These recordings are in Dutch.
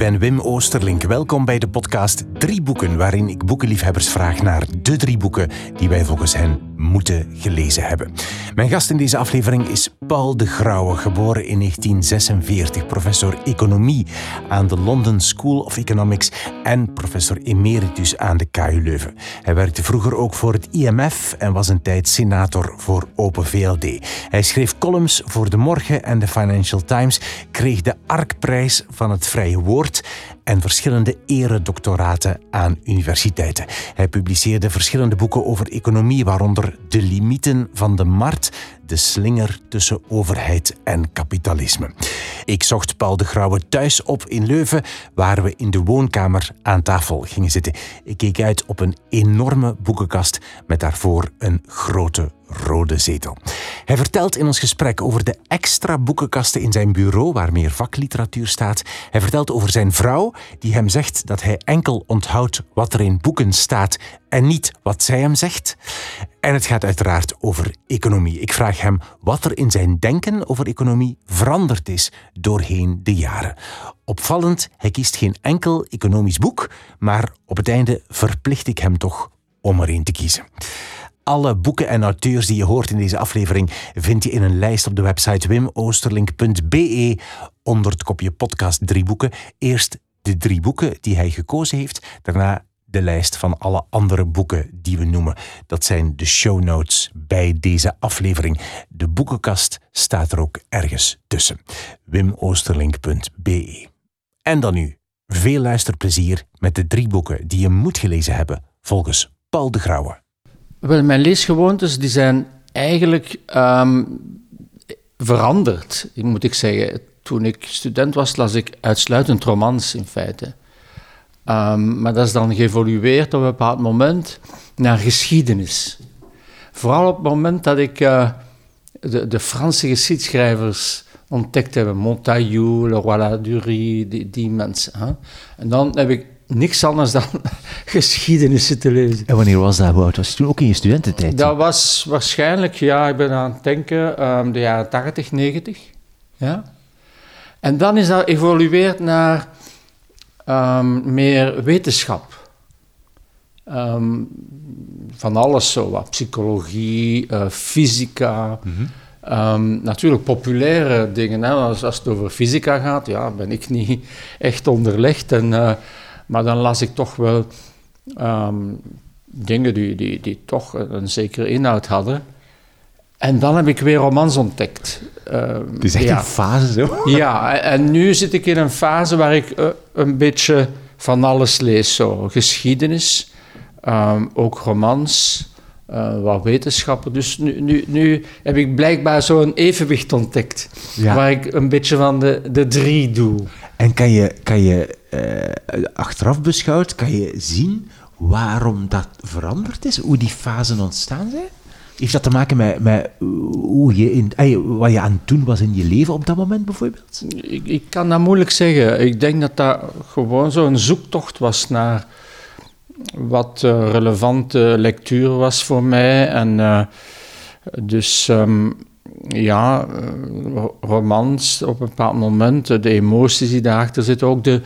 ben Wim Oosterlink. Welkom bij de podcast Drie Boeken, waarin ik boekenliefhebbers vraag naar de drie boeken die wij volgens hen moeten gelezen hebben. Mijn gast in deze aflevering is Paul de Grauwe, geboren in 1946, professor economie aan de London School of Economics en professor emeritus aan de KU Leuven. Hij werkte vroeger ook voor het IMF en was een tijd senator voor Open VLD. Hij schreef columns voor De Morgen en de Financial Times, kreeg de Arkprijs van het Vrije Woord It. En verschillende eredoctoraten aan universiteiten. Hij publiceerde verschillende boeken over economie, waaronder De limieten van de markt, de slinger tussen overheid en kapitalisme. Ik zocht Paul de Grauwe thuis op in Leuven, waar we in de woonkamer aan tafel gingen zitten. Ik keek uit op een enorme boekenkast met daarvoor een grote rode zetel. Hij vertelt in ons gesprek over de extra boekenkasten in zijn bureau waar meer vakliteratuur staat. Hij vertelt over zijn vrouw die hem zegt dat hij enkel onthoudt wat er in boeken staat en niet wat zij hem zegt. En het gaat uiteraard over economie. Ik vraag hem wat er in zijn denken over economie veranderd is doorheen de jaren. Opvallend, hij kiest geen enkel economisch boek, maar op het einde verplicht ik hem toch om er een te kiezen. Alle boeken en auteurs die je hoort in deze aflevering vind je in een lijst op de website wimoosterlink.be onder het kopje podcast drie boeken. Eerst de drie boeken die hij gekozen heeft, daarna de lijst van alle andere boeken die we noemen. Dat zijn de show notes bij deze aflevering. De boekenkast staat er ook ergens tussen. wimoosterlink.be. En dan nu, veel luisterplezier met de drie boeken die je moet gelezen hebben volgens Paul de Grauwe. Wel, mijn leesgewoontes die zijn eigenlijk um, veranderd, moet ik zeggen. Toen ik student was, las ik uitsluitend romans in feite. Um, maar dat is dan geëvolueerd op een bepaald moment naar geschiedenis. Vooral op het moment dat ik uh, de, de, Franse geschiedschrijvers ontdekt heb, Montaigu, Leroy Ladurie, die, die mensen. Hè. En dan heb ik niks anders dan geschiedenissen te lezen. En wanneer was dat? Was je toen ook in je studententijd? Dat was waarschijnlijk, ja, ik ben aan het denken, um, de jaren 80, 90. Ja. En dan is dat geëvolueerd naar um, meer wetenschap. Um, van alles zo wat. Psychologie, uh, fysica. Mm -hmm. Um, natuurlijk populaire dingen. Hè. Als, als, het over fysica gaat, ja, ben ik niet echt onderlegd. En, uh, maar dan las ik toch wel um, dingen die, die, die toch een zekere inhoud hadden. En dan heb ik weer romans ontdekt. Uh, het is echt ja. een fase zo. Ja, en nu zit ik in een fase waar ik uh, een beetje van alles lees. Zo. Geschiedenis, um, ook romans, uh, wat wetenschappen. Dus nu, nu, nu heb ik blijkbaar zo'n evenwicht ontdekt. Ja. Waar ik een beetje van de, de drie doe. En kan je, kan je achteraf beschouwd, kan je zien waarom dat veranderd is? Hoe die fasen ontstaan zijn? Heeft dat te maken met, met hoe je in, wat je aan het doen was in je leven op dat moment bijvoorbeeld? Ik, ik kan dat moeilijk zeggen. Ik denk dat dat gewoon zo'n zoektocht was naar wat uh, relevante lectuur was voor mij. En uh, dus um, ja, romans op een bepaald moment, de emoties die daarachter zitten, ook de,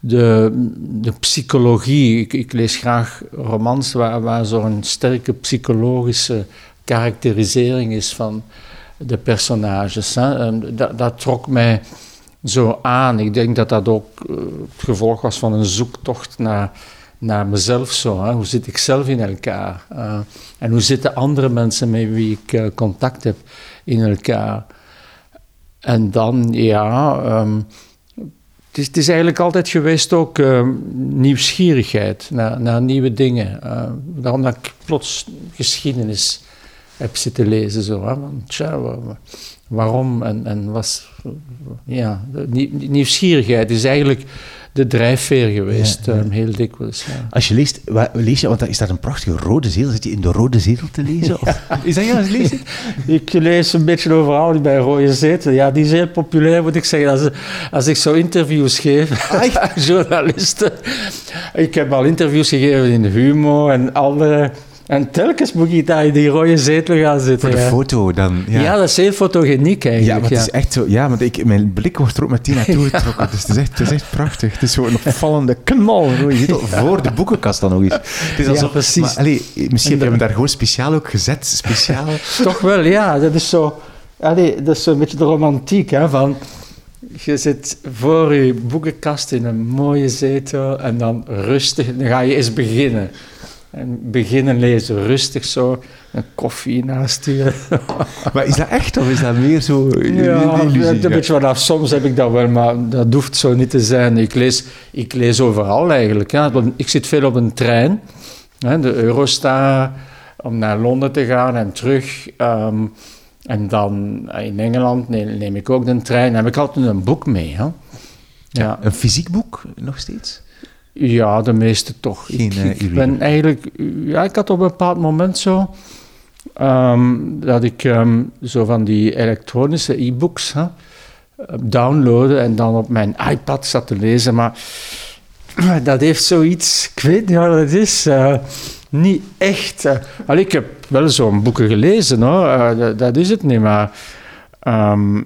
de, de psychologie. Ik, ik lees graag romans waar, waar zo'n sterke psychologische karakterisering is van de personages. Dat, dat, trok mij zo aan. Ik denk dat dat ook uh, het gevolg was van een zoektocht naar, naar mezelf. Zo, hè. Hoe zit ik zelf in elkaar? Uh, en hoe zitten andere mensen met wie ik uh, contact heb in elkaar? En dan, ja... Um, het is, eigenlijk altijd geweest ook uh, nieuwsgierigheid naar, naar, nieuwe dingen. Uh, daarom dat ik plots geschiedenis heb zitten lezen. Zo, hè? Want, tja, waarom en, en was. Ja, nieuwsgierigheid is eigenlijk de drijfveer geweest, ja, ja. Um, heel dikwijls. Ja. Als je leest, waar, lees je, want is dat een prachtige rode zetel, zit je in de rode zetel te lezen? Of, is dat juist lezen? ik lees een beetje overal bij rode zetel. Ja, die is heel populair, moet ik zeggen. Als, als ik zo interviews geef aan journalisten. Ik heb al interviews gegeven in de Humo en andere En telkens moet ik daar in die rode zetel gaan zitten. Voor de ja. foto dan. Ja. Ja. dat is heel fotogeniek Ja, eigenlijk. maar het is echt zo. Ja, maar ik, mijn blik wordt er ook meteen naartoe getrokken. Dus het is, echt, het is echt prachtig. Het is zo'n opvallende knal. Je het voor de boekenkast dan nog eens. Het is Ja, alsof, precies. Maar, allee, misschien hebben we daar gewoon speciaal ook gezet. Speciaal. Toch wel, ja. Dat is zo... Allee, dat is zo'n beetje de romantiek, hè, van... Je zit voor je boekenkast in een mooie zetel en dan rustig, dan ga je eens beginnen. En beginnen lezen, rustig zo, een koffie naast je. Maar is dat echt of is dat meer zo een Ja, illusie? een Ja. beetje vanaf. Soms heb ik dat wel, maar dat hoeft zo niet te zijn. Ik lees, ik lees overal eigenlijk. Ja. Ik zit veel op een trein, hè, de Eurostar, om naar Londen te gaan en terug. Ehm, en dan in Engeland neem, neem ik ook de trein. Dan heb ik altijd een boek mee. Hè. Ja. Een fysiek boek nog steeds? Ja, de meeste toch. Geen, ik, eh, ik ben eigenlijk... Ja, ik had op een bepaald moment zo... ehm, dat ik ehm, zo van die elektronische e-books hè, downloaden en dan op mijn iPad zat te lezen. Maar dat heeft zoiets... Ik weet niet wat het is. eh, niet echt... eh. Wel, ik heb wel zo'n boeken gelezen, hoor. dat, dat is het niet, maar... ehm,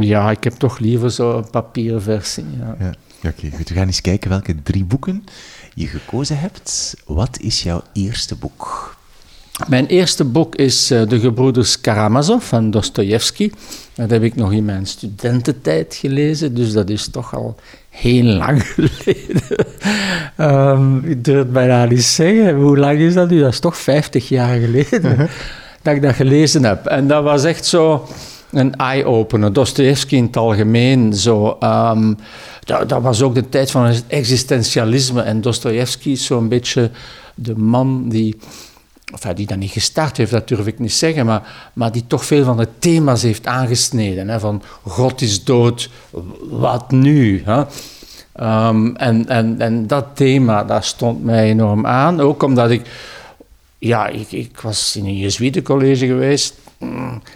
ja, ik heb toch liever zo'n papieren versie. Ja. Ja. Oké, goed. We gaan eens kijken welke drie boeken je gekozen hebt. Wat is jouw eerste boek? Mijn eerste boek is eh, De Gebroeders Karamazov van Dostoevsky. Dat heb ik nog in mijn studententijd gelezen, dus dat is toch al heel lang geleden. Ehm, ik durf het bijna niet zeggen. Hoe lang is dat nu? Dat is toch 50 jaar geleden dat ik dat gelezen heb. En dat was echt zo een eye-opener. Dostoevsky in het algemeen. Zo, ehm, dat, dat was ook de tijd van het existentialisme. En Dostoevsky is zo'n beetje de man die enfin, die dat niet gestart heeft, dat durf ik niet zeggen, maar, maar die toch veel van de thema's heeft aangesneden. Hè, van God is dood, wat nu? Ehm, en, en, en dat thema, dat stond mij enorm aan, ook omdat ik, ja, ik, ik was in een Jezuïetencollege geweest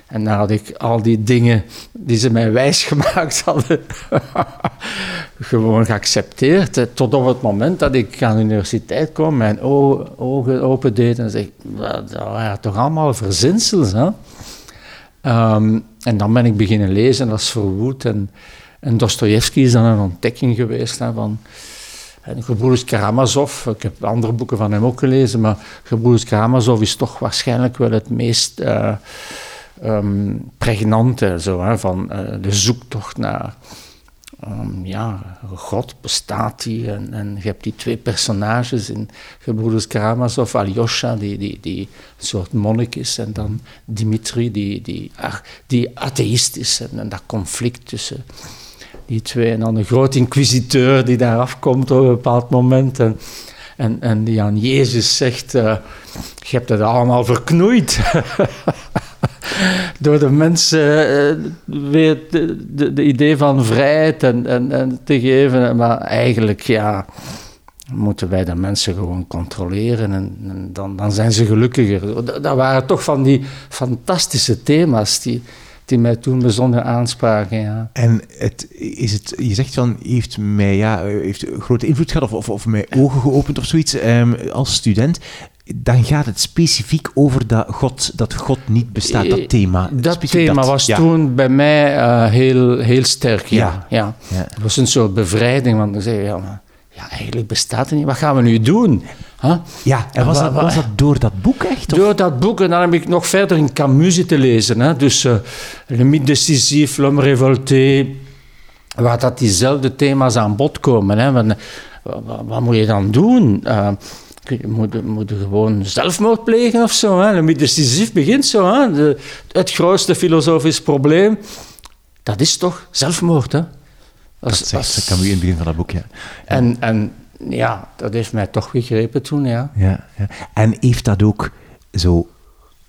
en daar had ik al die dingen die ze mij wijsgemaakt hadden, gewoon geaccepteerd. Tot op het moment dat ik aan de universiteit kwam, mijn ogen opendeed en zeg, dat waren toch allemaal verzinsels. Hè? Ehm, en dan ben ik beginnen lezen, dat is verwoed. En, en Dostoevsky is dan een ontdekking geweest hè, van... En Gebroeders Karamazov, ik heb andere boeken van hem ook gelezen, maar Gebroeders Karamazov is toch waarschijnlijk wel het meest eh, ehm, pregnante, zo, hè, van eh, de zoektocht naar, ehm, ja, God bestaat die. En, en je hebt die twee personages in Gebroeders Karamazov, Alyosha, die, die, die een soort monnik is, en dan Dimitri, die, die, die atheïst is. En dat conflict tussen die twee. En dan een groot inquisiteur die daar afkomt op een bepaald moment. En, en, en die aan Jezus zegt, eh, je hebt het allemaal verknoeid. Door de mensen eh, weer de, de, de idee van vrijheid en, en, en te geven. Maar eigenlijk, ja, moeten wij de mensen gewoon controleren en, dan, dan zijn ze gelukkiger. Dat waren toch van die fantastische thema's die, die mij toen bijzonder aanspraken. Ja. En het, is het, je zegt van, heeft mij ja, heeft grote invloed gehad of, of, of mij ogen geopend of zoiets ehm, als student. Dan gaat het specifiek over dat God, dat God niet bestaat, dat thema. Eh, Dat Specifiek thema dat, was ja. toen bij mij eh, heel, heel sterk. Ja. Ja. Ja. Het was een soort bevrijding, want dan zei je, ja, maar, ja, eigenlijk bestaat het niet. Wat gaan we nu doen? Huh? Ja, en was, Wa- dat, was dat door dat boek echt? Of? Door dat boek, en dan heb ik nog verder in Camus zitten lezen. Hè? Dus uh, Le Mythe décisif, L'Homme révolté, waar dat diezelfde thema's aan bod komen. Hè? Want, wat, moet je dan doen? Uh, je moet, moet je gewoon zelfmoord plegen of zo. Hè? Le Mythe décisif begint zo. Hè? De, het grootste filosofisch probleem, dat is toch zelfmoord. Hè? Dat Als- zegt als- Camus in het begin van dat boek, ja. en, en ja, dat heeft mij toch gegrepen toen, ja. Ja, ja. En heeft dat ook zo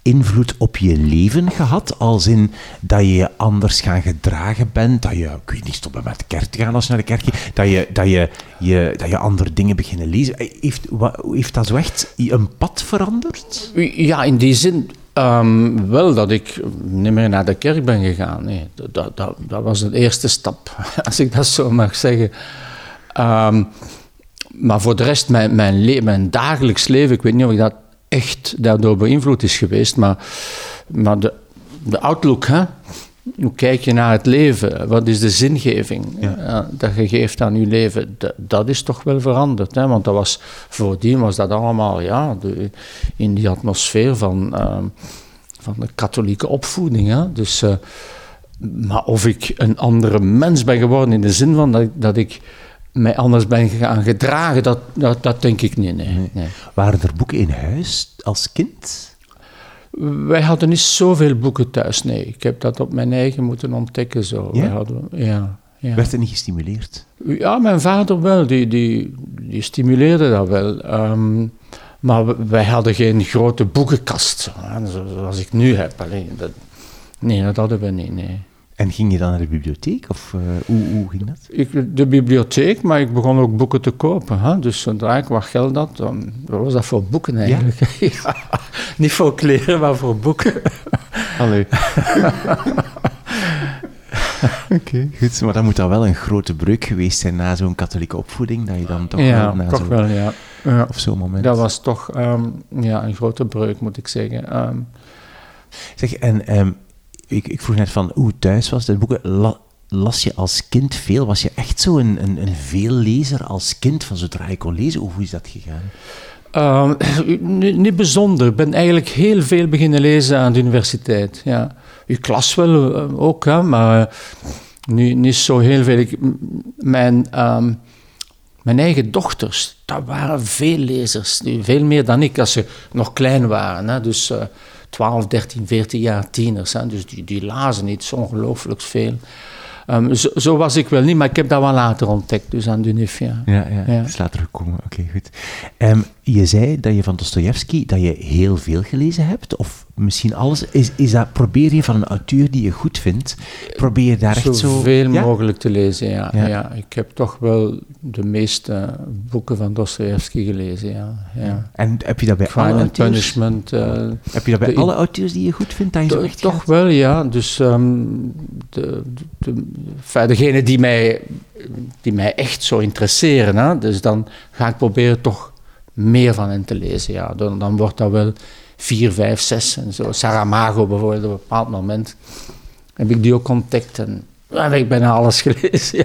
invloed op je leven gehad? Als in dat je je anders gaan gedragen bent, dat je, ik weet niet, stoppen met de kerk te gaan als je naar de kerk gaat, dat je, dat je, je, dat je andere dingen beginnen lezen. Heeft, heeft dat zo echt een pad veranderd? Ja, in die zin ehm, wel dat ik niet meer naar de kerk ben gegaan. Nee, dat, dat, dat, was een eerste stap, als ik dat zo mag zeggen. Ehm, maar voor de rest, mijn, mijn, le- mijn dagelijks leven, ik weet niet of ik dat echt daardoor beïnvloed is geweest. Maar, maar de, de outlook, hè? hoe kijk je naar het leven? Wat is de zingeving eh, dat je geeft aan je leven? dat is toch wel veranderd. Hè? Want dat was, voordien was dat allemaal ja, de, in die atmosfeer van, ehm, van de katholieke opvoeding. Hè? Dus, eh, maar of ik een andere mens ben geworden in de zin van dat, dat ik mij anders ben gaan gedragen, dat, dat, dat denk ik niet. Nee. nee. Waren er boeken in huis als kind? Wij hadden niet zoveel boeken thuis, nee. Ik heb dat op mijn eigen moeten ontdekken. Zo. Ja? Wij hadden, ja, ja. Werd het niet gestimuleerd? Ja, mijn vader wel. Die, die, die stimuleerde dat wel. Ehm, maar wij hadden geen grote boekenkast, zoals ik nu heb. Alleen, dat, nee, dat hadden we niet, nee. En ging je dan naar de bibliotheek? Of uh, hoe, hoe, ging dat? Ik, de bibliotheek, maar ik begon ook boeken te kopen. Hè? Dus zodra ik wat geld had, dan wat was dat voor boeken eigenlijk. Ja? Niet voor kleren, maar voor boeken. Allee. Oké, goed. Maar dan moet dat wel een grote breuk geweest zijn na zo'n katholieke opvoeding, dat je dan toch ja, wel na toch wel, ja. ja. Of zo'n moment... Dat was toch um, ja, een grote breuk, moet ik zeggen. Um, zeg, en um, ik, ik, vroeg net van hoe thuis was dat boeken. La, las je als kind veel? Was je echt zo een, een, een veellezer als kind van zodra je kon lezen? Hoe is dat gegaan? Uh, niet, bijzonder. Ik ben eigenlijk heel veel beginnen lezen aan de universiteit. Ja. Ik klas wel uh, ook, hè, maar nu, niet zo heel veel. Ik, mijn, um, mijn eigen dochters, dat waren veel lezers. Veel meer dan ik als ze nog klein waren. Hè. Dus uh, 12, 13, 14 jaar tieners. Hè. Dus die, die lazen iets ongelooflijk veel. Um, zo, zo, was ik wel niet, maar ik heb dat wel later ontdekt, dus aan de UNIF, ja. Ja, ja, ja. is later gekomen, oké, okay, goed. Um, je zei dat je van Dostoevsky, dat je heel veel gelezen hebt, of misschien alles. Is, is dat, probeer je van een auteur die je goed vindt, probeer je daar echt zo... Zoveel ja? mogelijk te lezen, ja. ja. Ja. Ik heb toch wel de meeste boeken van Dostoevsky gelezen, ja. ja. En heb je dat bij Crime alle and auteurs? Punishment. Uh, heb je dat bij de, alle auteurs die je goed vindt, dat je zo echt Toch gaat? wel, ja. Dus um, de, de, de, degene die mij, die mij echt zo interesseren, hè, dus dan ga ik proberen toch meer van hen te lezen. Ja. Dan, dan wordt dat wel vier, vijf, zes en zo. Saramago bijvoorbeeld, op een bepaald moment heb ik die ook ontdekt en heb ik bijna alles gelezen.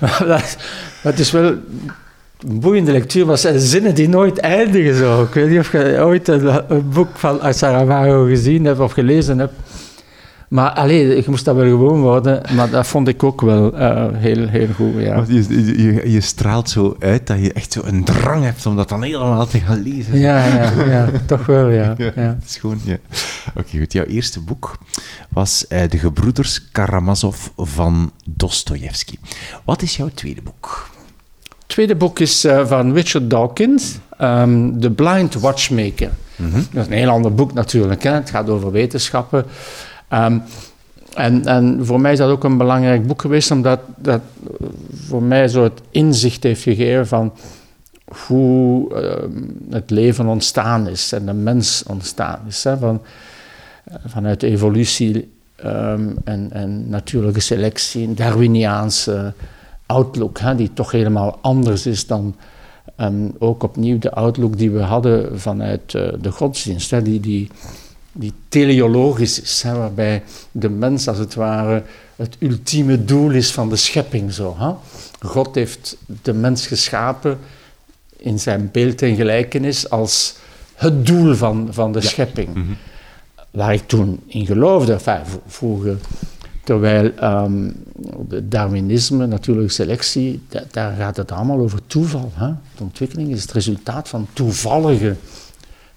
Ja. dat, dat is wel een boeiende lectuur, maar zijn zinnen die nooit eindigen zo. Ik weet niet of je ooit een, een boek van Saramago gezien hebt of gelezen hebt. Maar alleen, ik moest dat wel gewoon worden, maar dat vond ik ook wel uh, heel, heel goed. Ja. Je, je, je, straalt zo uit dat je echt zo een drang hebt om dat dan helemaal te gaan lezen. Ja, ja, ja toch wel, ja. ja, ja. Het is gewoon, ja. Oké, okay, goed. Jouw eerste boek was uh, De Gebroeders Karamazov van Dostoevsky. Wat is jouw tweede boek? Het tweede boek is uh, van Richard Dawkins, um, The Blind Watchmaker. Mm -hmm. Dat is een heel ander boek natuurlijk. Hè. Het gaat over wetenschappen. Um, en, en voor mij is dat ook een belangrijk boek geweest, omdat dat voor mij zo het inzicht heeft gegeven van hoe uh, het leven ontstaan is en de mens ontstaan is. Hè, van, vanuit evolutie um, en, en natuurlijke selectie, een Darwiniaanse outlook, die toch helemaal anders is dan ook opnieuw de outlook die we hadden vanuit uh, de godsdienst. Die, die, die teleologisch is, hè, waarbij de mens als het ware het ultieme doel is van de schepping. Zo, hè? God heeft de mens geschapen in zijn beeld en gelijkenis als het doel van, van de ja. schepping. Mm -hmm. Waar ik toen in geloofde, enfin, vroeger. Terwijl um, Darwinisme, natuurlijke selectie, da daar gaat het allemaal over toeval. Hè? De ontwikkeling is het resultaat van toevallige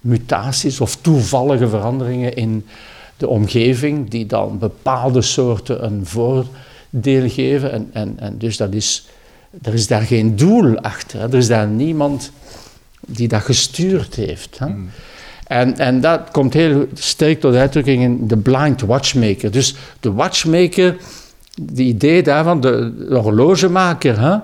mutaties of toevallige veranderingen in de omgeving, die dan bepaalde soorten een voordeel geven. En, en, en dus dat is, er is daar geen doel achter. Hè. Er is daar niemand die dat gestuurd heeft. Hè. Mm. En, en dat komt heel sterk tot uitdrukking in de blind watchmaker. Dus de watchmaker, het idee daarvan, de, de horlogemaker, hè,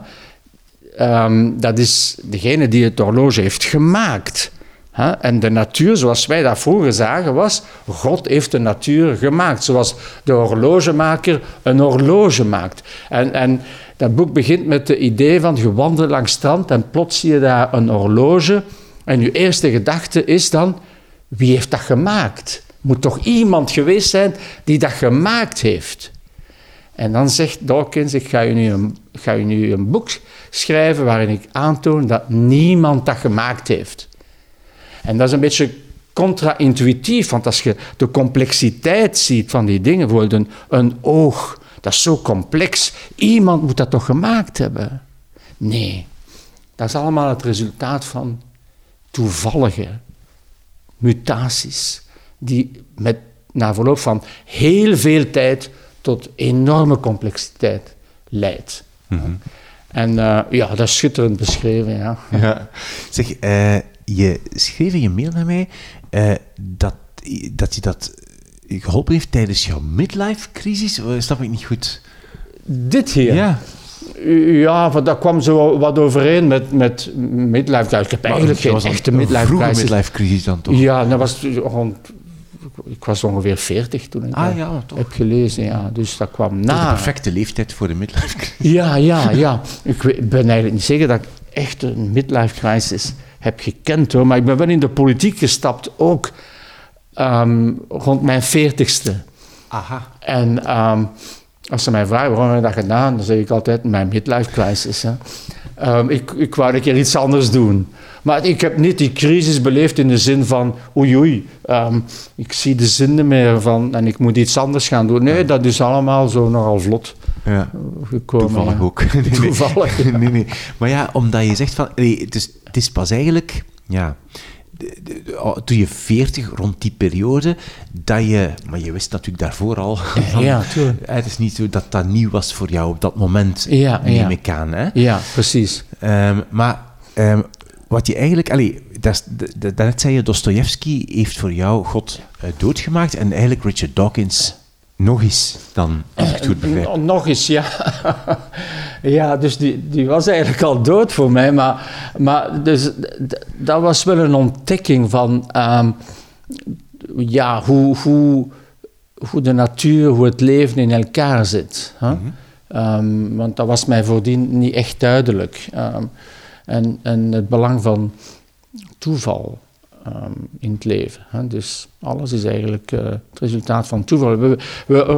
um, dat is degene die het horloge heeft gemaakt. En de natuur, zoals wij dat vroeger zagen, was: God heeft de natuur gemaakt. Zoals de horlogemaker een horloge maakt. En, en dat boek begint met het idee van: je wandelt langs strand en plots zie je daar een horloge. En uw eerste gedachte is dan, wie heeft dat gemaakt? Moet toch iemand geweest zijn die dat gemaakt heeft? En dan zegt Dawkins, ik ga je nu ga je nu een boek schrijven waarin ik aantoon dat niemand dat gemaakt heeft. En dat is een beetje contra-intuïtief, want als je de complexiteit ziet van die dingen, bijvoorbeeld een, een oog, dat is zo complex, iemand moet dat toch gemaakt hebben? Nee, dat is allemaal het resultaat van toevallige mutaties, die met, na verloop van heel veel tijd tot enorme complexiteit leidt. Mhm. En uh, ja, dat is schitterend beschreven. Ja. ja. Zeg, uh, je schreef in je mail naar mij uh, dat, dat je dat geholpen heeft tijdens jouw midlife-crisis. Snap ik niet goed? Dit hier? Ja. Ja, dat kwam zo wat overeen met, met midlife crisis. Ik heb eigenlijk geen echte midlife crisis. midlife crisis dan toch? Ja, dat was rond ik was ongeveer 40 toen ik ah, ja, heb gelezen. Ja. Dus dat kwam na. De perfecte leeftijd voor de midlife crisis. Ja, ja, ja. Ik ben eigenlijk niet zeker dat ik echt een midlife crisis heb gekend hoor. Maar ik ben wel in de politiek gestapt, ook um, rond mijn 40ste. Aha. En um, als ze mij vragen waarom heb je dat gedaan, dan zeg ik altijd mijn midlife crisis. Hè. Um, ik, ik wou een keer iets anders doen. Maar ik heb niet die crisis beleefd in de zin van oei oei, um, ik zie de zin meer van en ik moet iets anders gaan doen. Nee, dat is allemaal zo nogal vlot ja. gekomen. Toevallig ook. Nee, Toevallig. Nee, nee, nee, Maar ja, omdat je zegt van, nee, het, is, het is pas eigenlijk, ja, oh, toen je 40, rond die periode, dat je, maar je wist natuurlijk daarvoor al. Van, ja, tuurlijk. Het is niet zo dat dat nieuw was voor jou op dat moment, ja, neem ja. ik aan. Hè? Ja, precies. Um, maar um, wat je eigenlijk, allee, dat, dat, dat zei je, Dostoevsky heeft voor jou God uh, doodgemaakt en eigenlijk Richard Dawkins nog eens dan, het goed begrijp. Uh, nog eens, ja. ja, dus die, die was eigenlijk al dood voor mij, maar, maar dus, dat was wel een ontdekking van um, ja, hoe, hoe, hoe de natuur, hoe het leven in elkaar zit. Mm -hmm. um, want dat was mij voordien niet echt duidelijk. Um, en, en het belang van toeval um, in het leven. Hè. Dus alles is eigenlijk uh, het resultaat van toeval. We, we, uh,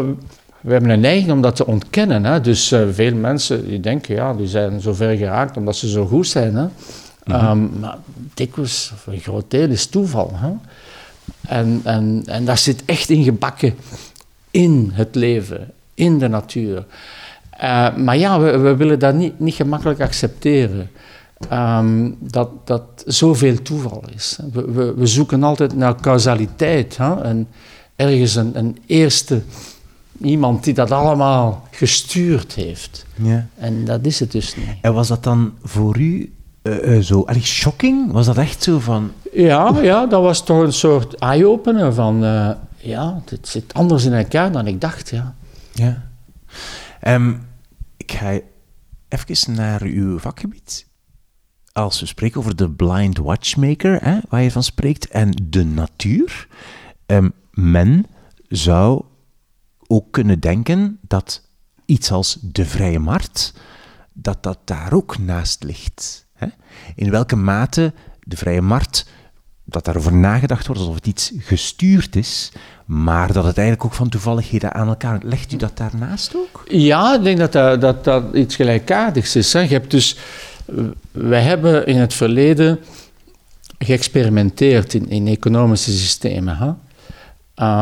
we, hebben een neiging om dat te ontkennen. Hè. Dus uh, veel mensen die denken, ja, die zijn zo ver geraakt omdat ze zo goed zijn. Hè. Mm-hmm. um, maar dikwijls, een groot deel is toeval. Hè. En, en, en dat zit echt ingebakken in het leven, in de natuur. maar ja, we, we willen dat niet, niet gemakkelijk accepteren. Um, dat, dat zoveel toeval is. We, we, we zoeken altijd naar causaliteit. Hè? En ergens een, een, eerste iemand die dat allemaal gestuurd heeft. Ja. En dat is het dus niet. En was dat dan voor u uh, uh, zo allee, shocking? Was dat echt zo van... Ja, ja dat was toch een soort eye-opener van... Uh, ja, het zit anders in elkaar dan ik dacht, ja. Ja. Um, ik ga even naar uw vakgebied als we spreken over de blind watchmaker, hè, waar je van spreekt, en de natuur, um, men zou ook kunnen denken dat iets als de vrije markt, dat dat daar ook naast ligt. Hè? In welke mate de vrije markt, dat daarover nagedacht wordt alsof het iets gestuurd is, maar dat het eigenlijk ook van toevalligheden aan elkaar... Legt u dat daarnaast ook? Ja, ik denk dat dat, dat, dat iets gelijkaardigs is. Hè. Je hebt dus wij hebben in het verleden geëxperimenteerd in, in economische systemen. Hè?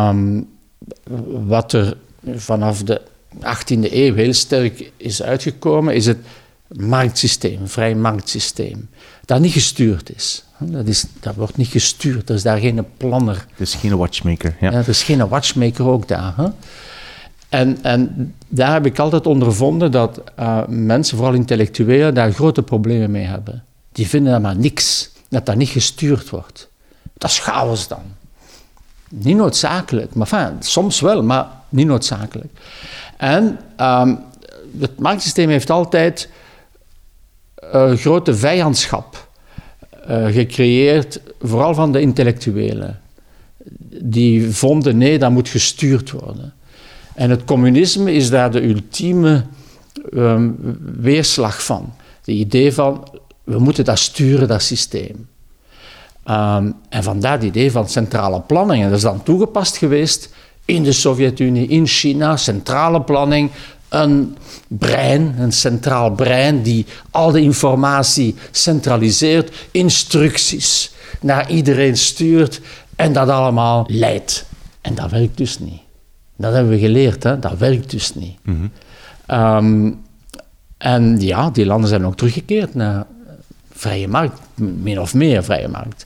Um, wat er vanaf de 18e eeuw heel sterk is uitgekomen, is het marktsysteem, een vrij marktsysteem. Dat niet gestuurd is. Dat, is, dat wordt niet gestuurd, er is daar geen planner. Er is geen watchmaker. Ja. ja er is geen watchmaker ook daar. Hè? En, en daar heb ik altijd ondervonden dat uh, mensen, vooral intellectuelen, daar grote problemen mee hebben. Die vinden dat maar niks, dat dat niet gestuurd wordt. Dat is chaos dan. Niet noodzakelijk, maar soms wel, maar niet noodzakelijk. En um, het marktsysteem heeft altijd een grote vijandschap uh, gecreëerd, vooral van de intellectuelen. Die vonden, nee, dat moet gestuurd worden. En het communisme is daar de ultieme um, weerslag van. Het idee van, we moeten dat sturen, dat systeem. Ehm, en vandaar het idee van centrale planning. En dat is dan toegepast geweest in de Sovjet-Unie, in China, centrale planning. Een brein, een centraal brein, die al de informatie centraliseert, instructies naar iedereen stuurt en dat allemaal leidt. En dat werkt dus niet. Dat hebben we geleerd, hè? dat werkt dus niet. Ehm, en ja, die landen zijn ook teruggekeerd naar vrije markt, min of meer vrije markt.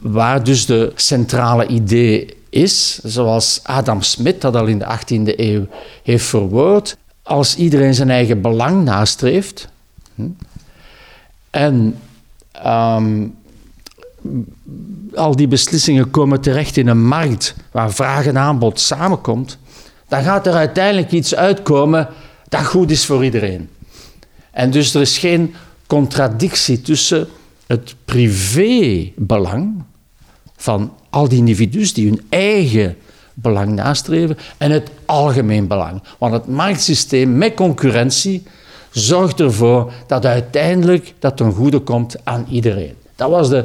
Waar dus de centrale idee is, zoals Adam Smith dat al in de 18e eeuw heeft verwoord, als iedereen zijn eigen belang nastreeft hm, en ehm, al die beslissingen komen terecht in een markt waar vraag en aanbod samenkomt, dan gaat er uiteindelijk iets uitkomen dat goed is voor iedereen. En dus er is geen contradictie tussen het privébelang van al die individuen die hun eigen belang nastreven en het algemeen belang. Want het marktsysteem met concurrentie zorgt ervoor dat uiteindelijk dat ten goede komt aan iedereen. Dat was de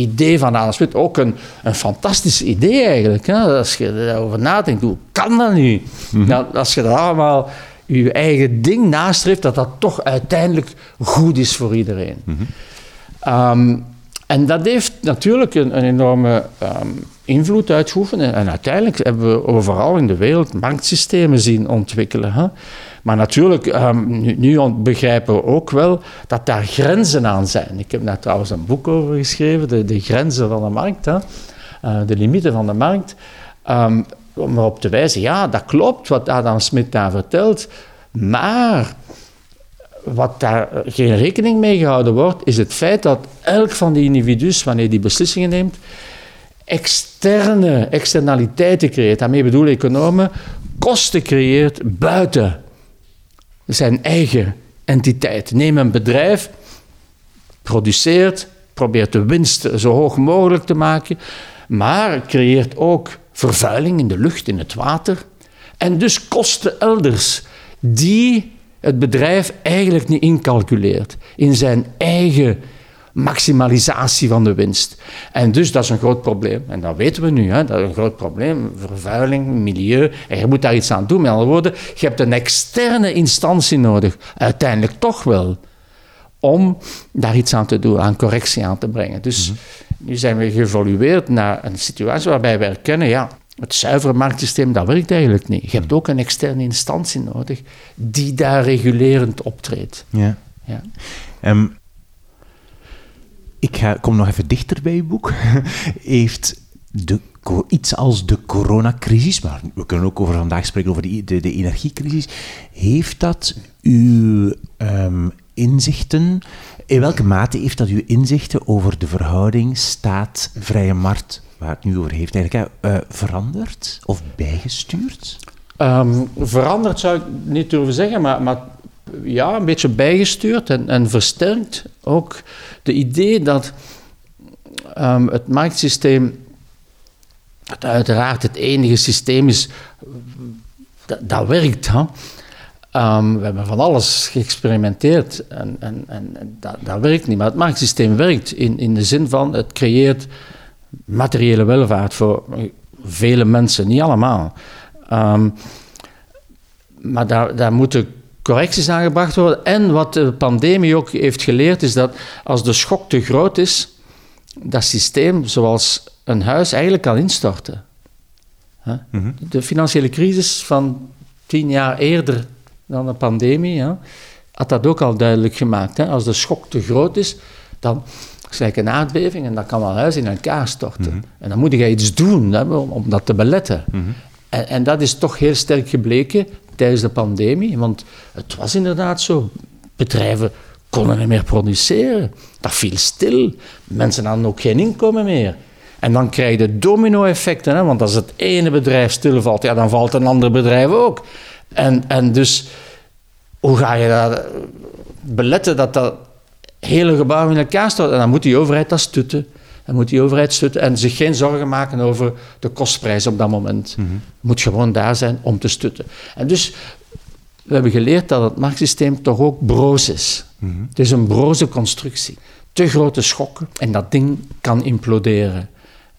idee van Adam Smith ook een, een fantastisch idee eigenlijk. Hè? Als je erover nadenkt, hoe kan dat nu? Mm als je dat allemaal je eigen ding nastreeft, dat dat toch uiteindelijk goed is voor iedereen. Mhm. Ehm, en dat heeft natuurlijk een, een enorme um, invloed uitgeoefend. En, uiteindelijk hebben we overal in de wereld marktsystemen zien ontwikkelen. Hè? Maar natuurlijk, um, nu, nu, begrijpen we ook wel dat daar grenzen aan zijn. Ik heb daar trouwens een boek over geschreven, de, de grenzen van de markt, hè? Uh, de limieten van de markt. Um, om erop te wijzen, ja, dat klopt wat Adam Smith daar vertelt, maar wat daar geen rekening mee gehouden wordt, is het feit dat elk van die individuen, wanneer die beslissingen neemt, externe externaliteiten creëert. Daarmee bedoelen economen kosten creëert buiten zijn eigen entiteit. Neem een bedrijf, produceert, probeert de winst zo hoog mogelijk te maken, maar creëert ook vervuiling in de lucht, in het water. En dus kosten elders die het bedrijf eigenlijk niet incalculeert in zijn eigen maximalisatie van de winst. En dus dat is een groot probleem. En dat weten we nu. Hè? Dat is een groot probleem. Vervuiling, milieu. En je moet daar iets aan doen. Met andere woorden, je hebt een externe instantie nodig. Uiteindelijk toch wel. Om daar iets aan te doen, aan correctie aan te brengen. Dus mhm. nu zijn we geëvolueerd naar een situatie waarbij we erkennen, ja, het zuivere marktsysteem, dat werkt eigenlijk niet. Je hebt ook een externe instantie nodig die daar regulerend optreedt. Ja. ja. Ehm, ik kom nog even dichter bij uw boek. Heeft de, iets als de coronacrisis, maar we kunnen ook over vandaag spreken over de, de, de energiecrisis, heeft dat uw um, inzichten, in welke mate heeft dat uw inzichten over de verhouding staat-vrije markt waar het nu over heeft, eigenlijk uh, veranderd of bijgestuurd? Um, veranderd zou ik niet durven zeggen, maar, maar ja, een beetje bijgestuurd en, en versterkt ook de idee dat um, het marktsysteem, dat uiteraard het enige systeem is dat, werkt. Hè? Um, we hebben van alles geëxperimenteerd en, en, en dat, dat, werkt niet. Maar het marktsysteem werkt in, in de zin van het creëert materiële welvaart voor vele mensen, niet allemaal. Um, maar daar, daar moeten correcties aangebracht worden. En wat de pandemie ook heeft geleerd, is dat als de schok te groot is, dat systeem, zoals een huis, eigenlijk kan instorten. Mhm. De financiële crisis van tien jaar eerder dan de pandemie had dat ook al duidelijk gemaakt. Hè? Als de schok te groot is, dan is een aardbeving en dan kan wel huis in elkaar storten. Mhm. En dan moet je iets doen om, om, dat te beletten. En, en, dat is toch heel sterk gebleken tijdens de pandemie. Want het was inderdaad zo. Bedrijven konden niet meer produceren. Dat viel stil. Mensen hadden ook geen inkomen meer. En dan krijg je domino-effecten. Want als het ene bedrijf stilvalt, ja, dan valt een ander bedrijf ook. En, en dus, hoe ga je dat beletten dat dat hele gebouw in elkaar stort? En dan moet die overheid dat stutten. Dan moet die overheid stutten en zich geen zorgen maken over de kostprijs op dat moment. Mm Moet gewoon daar zijn om te stutten. En dus, we hebben geleerd dat het marktsysteem toch ook broos is. Mhm. Het is een broze constructie. te grote schokken en dat ding kan imploderen.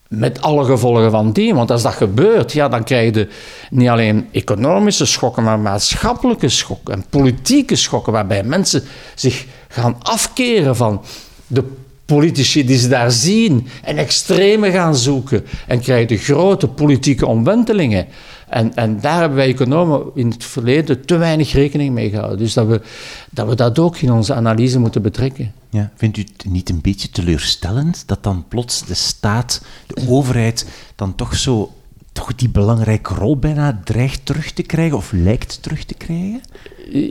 Met alle gevolgen van die. Want als dat gebeurt, ja, dan krijg je niet alleen economische schokken, maar maatschappelijke schokken en politieke schokken, waarbij mensen zich gaan afkeren van de politici die ze daar zien en extreme gaan zoeken. En krijg je grote politieke omwentelingen. En, en daar hebben wij economen in het verleden te weinig rekening mee gehouden. Dus dat we, dat we dat ook in onze analyse moeten betrekken. Ja, vindt u het niet een beetje teleurstellend dat dan plots de staat, de overheid, dan toch zo toch die belangrijke rol bijna dreigt terug te krijgen of lijkt terug te krijgen?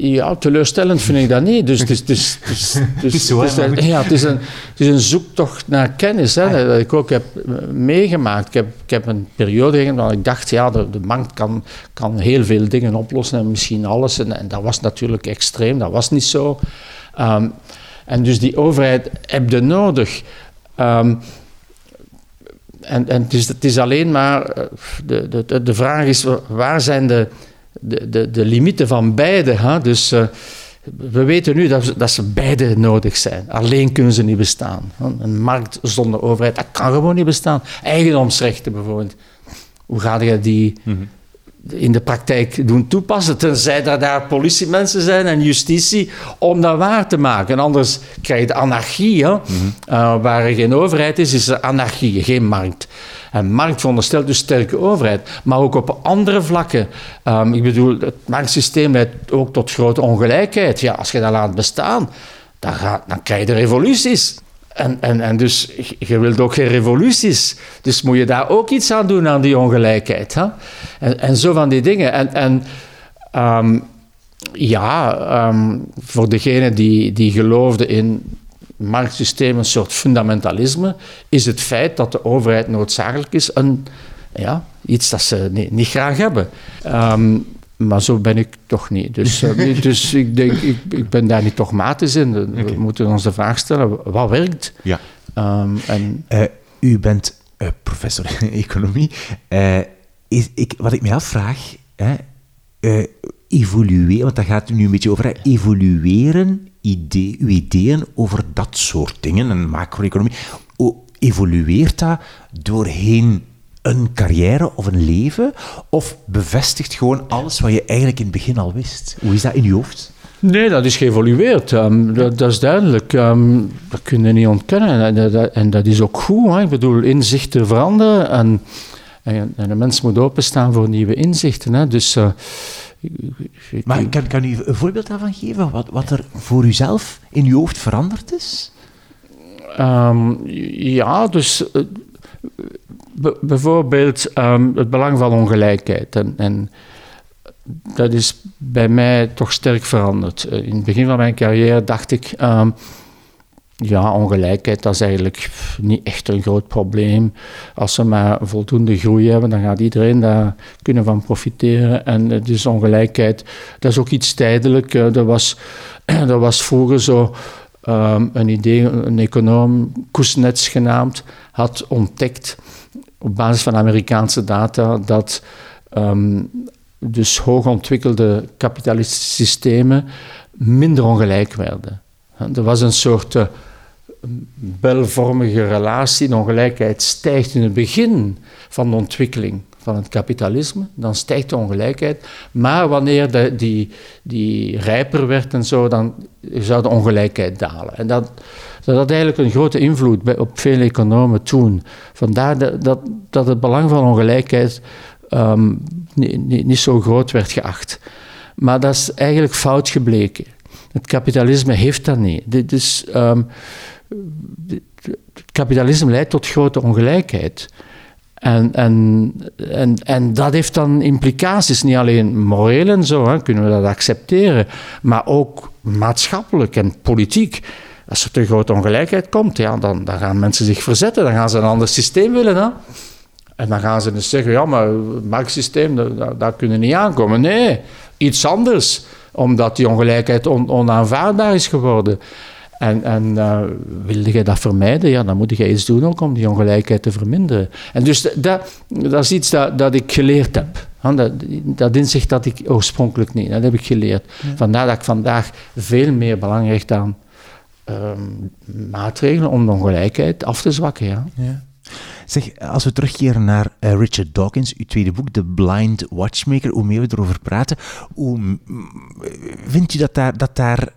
Ja, teleurstellend vind ik dat niet. Dus het is, het is, het is, het is, het is, ja, het is, een, het is een zoektocht naar kennis, hè, ah, dat ik ook heb meegemaakt. Ik heb, ik heb een periode gehad waar ik dacht, ja, de, de markt kan, kan heel veel dingen oplossen en misschien alles. En, en dat was natuurlijk extreem, dat was niet zo. Um, en dus die overheid heb je nodig. Um, en, en het, is, het is alleen maar, eh, de, de, de vraag is, waar zijn de, de, de, de limieten van beide? Hè? Dus uh, we weten nu dat, dat ze beide nodig zijn. Alleen kunnen ze niet bestaan. Een markt zonder overheid, dat kan gewoon niet bestaan. Eigendomsrechten bijvoorbeeld. Hoe ga je die... -hmm in de praktijk doen toepassen. Tenzij er daar politiemensen zijn en justitie om dat waar te maken. anders krijg je anarchie. Hè? uh, waar er geen overheid is, is er anarchie, geen markt. En markt veronderstelt dus sterke overheid. Maar ook op andere vlakken. Um, ik bedoel, het marktsysteem leidt ook tot grote ongelijkheid. Ja, als je dat laat bestaan, dan, gaat, dan krijg je revoluties. En, en, en dus je wilt ook geen revoluties. Dus moet je daar ook iets aan doen aan die ongelijkheid. Hè? En, en zo van die dingen. En, en um, ja, um, voor degene die, die geloofden in marktsysteem, een soort fundamentalisme, is het feit dat de overheid noodzakelijk is een, ja, iets dat ze niet, graag hebben. Um, maar zo ben ik toch niet. Dus, uh, dus ik denk, ik, ik ben daar niet dogmatisch in. We moeten ons de vraag stellen, wat werkt? Ja. Um, en... Uh, u bent uh, professor economie. Is, ik, wat ik me afvraag, evolueren, want daar gaat het nu een beetje over, hè, evolueren idee, uw ideeën over dat soort dingen, en macro-economie, evolueert dat doorheen een carrière of een leven? Of bevestigt gewoon alles wat je eigenlijk in het begin al wist? Hoe is dat in je hoofd? Nee, dat is geëvolueerd. Um, dat, dat, is duidelijk. Um, dat kun je niet ontkennen. En dat, en dat is ook goed. Hè. Ik bedoel, inzichten veranderen. En, en, en een mens moet openstaan voor nieuwe inzichten. Hè. Dus... Uh, maar kan, kan u een voorbeeld daarvan geven? Wat, wat er voor uzelf in uw hoofd veranderd is? Um, ja, dus uh, bijvoorbeeld um, het belang van ongelijkheid. En, en, dat is bij mij toch sterk veranderd. Eh, in het begin van mijn carrière dacht ik, um, ja, ongelijkheid, dat is eigenlijk niet echt een groot probleem. Als we maar voldoende groei hebben, dan gaat iedereen daar kunnen van profiteren. En dus ongelijkheid, dat is ook iets tijdelijk. Uh, dat, was, dat was vroeger zo um, een idee, een econoom, Kuznets genaamd, had ontdekt op basis van Amerikaanse data dat um, dus hoogontwikkelde kapitalistische systemen minder ongelijk werden. Er was een soort uh, belvormige relatie. De ongelijkheid stijgt in het begin van de ontwikkeling van het kapitalisme, dan stijgt de ongelijkheid. Maar wanneer de, die, die rijper werd en zo, dan zou de ongelijkheid dalen. En dat, dat had eigenlijk een grote invloed bij, op veel economen toen. Vandaar dat, dat, het belang van ongelijkheid um, niet, zo groot werd geacht. Maar dat is eigenlijk fout gebleken. Het kapitalisme heeft dat niet. Dit is, um, het kapitalisme leidt tot grote ongelijkheid. En, en, en, en dat heeft dan implicaties, niet alleen moreel en zo, hè, kunnen we dat accepteren, maar ook maatschappelijk en politiek. Als er te grote ongelijkheid komt, ja, dan, dan gaan mensen zich verzetten, dan gaan ze een ander systeem willen. Hè? En dan gaan ze dus zeggen, ja, maar het marktsysteem, daar, daar kunnen niet aankomen. Nee, iets anders, omdat die ongelijkheid on, onaanvaardbaar is geworden. En, en uh, wilde je dat vermijden, ja, dan moet je iets doen ook om die ongelijkheid te verminderen. En dus dat, dat is iets dat, dat ik geleerd heb. Dat, dat inzicht dat ik oorspronkelijk niet, dat heb ik geleerd. Vandaar dat ik vandaag veel meer belang hecht aan ehm, maatregelen om de ongelijkheid af te zwakken. Ja. ja. Zeg, als we terugkeren naar uh, Richard Dawkins, uw tweede boek, The Blind Watchmaker, hoe meer we erover praten, hoe vindt u dat daar, dat daar,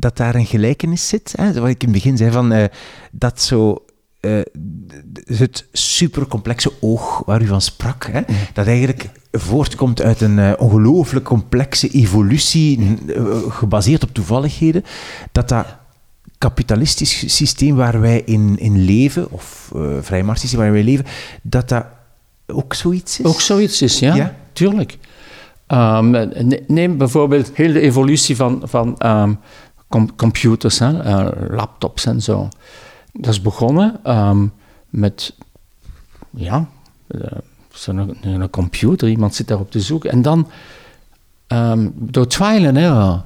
dat daar een gelijkenis zit? Hè? Wat ik in het begin zei, van, uh, dat zo uh, het supercomplexe oog waar u van sprak, hè, dat eigenlijk voortkomt uit een uh, ongelooflijk complexe evolutie, gebaseerd op toevalligheden, dat dat kapitalistisch systeem waar wij in, in leven, of uh, vrij systeem waar wij leven, dat dat ook zoiets is? Ook zoiets is, ja. ja? Tuurlijk. Um, neem bijvoorbeeld heel de evolutie van, van um, com computers, hè, uh, laptops en zo. Dat is begonnen um, met, ja, uh, zo'n een computer, iemand zit daarop te zoeken. En dan, door trial and error,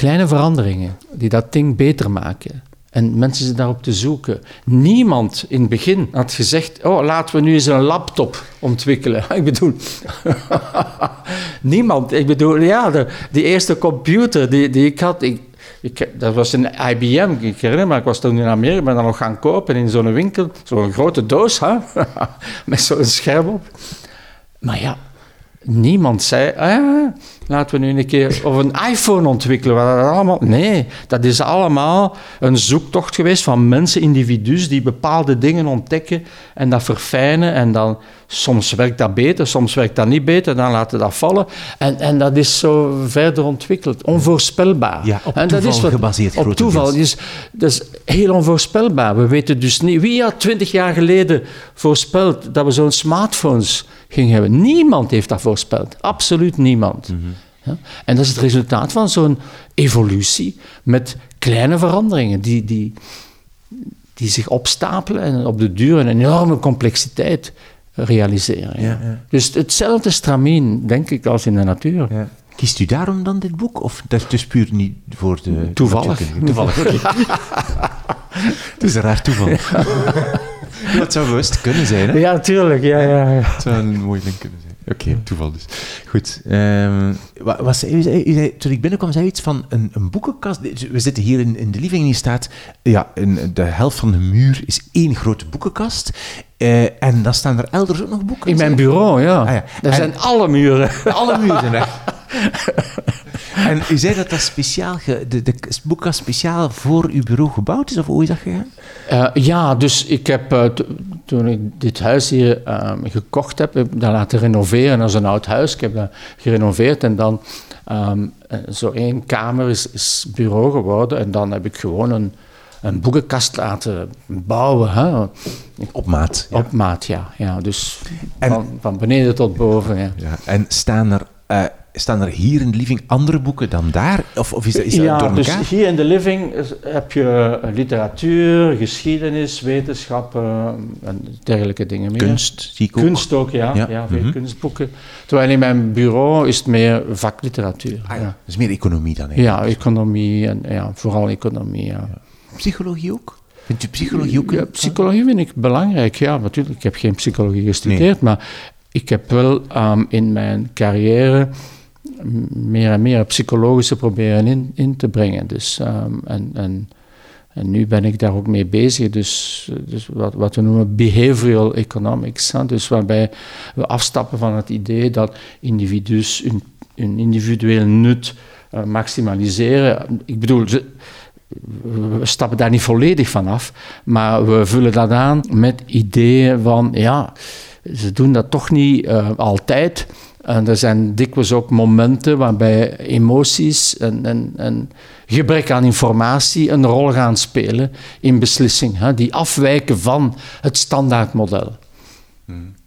Kleine veranderingen die dat ding beter maken. En mensen zijn daarop te zoeken. Niemand in het begin had gezegd: Oh, laten we nu eens een laptop ontwikkelen. Ik bedoel, niemand. Ik bedoel, ja, de, die eerste computer die, die ik had, ik, ik, dat was een IBM, ik herinner me, ik was toen in Amerika, ben dan nog gaan kopen in zo'n winkel, zo'n grote doos, hè? met zo'n scherm op. Maar ja, niemand zei, ah, laten we nu een keer of een iPhone ontwikkelen. Dat allemaal, nee, dat is allemaal een zoektocht geweest van mensen, individuen, die bepaalde dingen ontdekken en dat verfijnen. En dan, soms werkt dat beter, soms werkt dat niet beter, dan laten dat vallen. En, en dat is zo verder ontwikkeld, onvoorspelbaar. Ja, op en toeval dat is wat, gebaseerd. Op toeval, dus, dat is heel onvoorspelbaar. We weten dus niet, wie had twintig jaar geleden voorspeld dat we zo'n smartphones ging hebben. Niemand heeft dat voorspeld. Absoluut niemand. Mhm. En dat is het resultaat van zo'n evolutie met kleine veranderingen die, die, die zich opstapelen en op de duur een enorme complexiteit realiseren. Ja. Ja, dus hetzelfde stramien, denk ik, als in de natuur. Kiest u daarom dan dit boek? Of dat is dus puur niet voor de... Toevallig. Toevallig, Het is een raar toeval. dat zou bewust kunnen zijn, hè? Ja, tuurlijk. Ja, ja, ja. Het zou een mooi ding kunnen zijn. Oké, toeval dus. Goed. Um, wat, wat zei, u, zei, u zei, toen ik binnenkwam, zei u iets van een, een boekenkast. We zitten hier in, in de living en hier staat... Ja, een, de helft van de muur is één grote boekenkast. Uh, en dan staan er elders ook nog boeken. In mijn bureau, ja. Ah, ja. Daar zijn alle muren. Alle muren, hè. en u zei dat dat speciaal, de, de boekkast speciaal voor uw bureau gebouwd is, of hoe is dat gegaan? Uh, ja, dus ik heb, uh, toen ik dit huis hier uh, gekocht heb, heb ik dat laten renoveren als een oud huis. Ik heb dat gerenoveerd en dan um, zo één kamer is, is, bureau geworden. En dan heb ik gewoon een, een boekenkast laten bouwen. Hè. Op maat? Ja. Op maat, ja. ja dus en, van, van beneden tot boven. Ja. ja en staan er staan er hier in de living andere boeken dan daar? Of, of is, dat, is dat ja, door dus hier in de living heb je literatuur, geschiedenis, wetenschappen en dergelijke dingen meer. Kunst, zie ik ook. Kunst ook, ja. ja. veel mhm. kunstboeken. Terwijl in mijn bureau is het meer vakliteratuur. Ah, ja. Dat is meer economie dan eigenlijk. Ja, economie en ja, vooral economie, ja. Psychologie ook? Vindt u psychologie ook? Ja, psychologie vind ik belangrijk, ja. Natuurlijk, ik heb geen psychologie gestudeerd, maar ik heb wel um, in mijn carrière meer en meer psychologische proberen in, in te brengen. Dus, ehm, en, en, en nu ben ik daar ook mee bezig, dus, dus wat, wat we noemen behavioral economics. Hè? Dus waarbij we afstappen van het idee dat individus hun, individueel nut uh, maximaliseren. Ik bedoel, we stappen daar niet volledig van af, maar we vullen dat aan met ideeën van, ja, ze doen dat toch niet uh, altijd. En er zijn dikwijls ook momenten waarbij emoties en, en, en gebrek aan informatie een rol gaan spelen in beslissingen, die afwijken van het standaardmodel.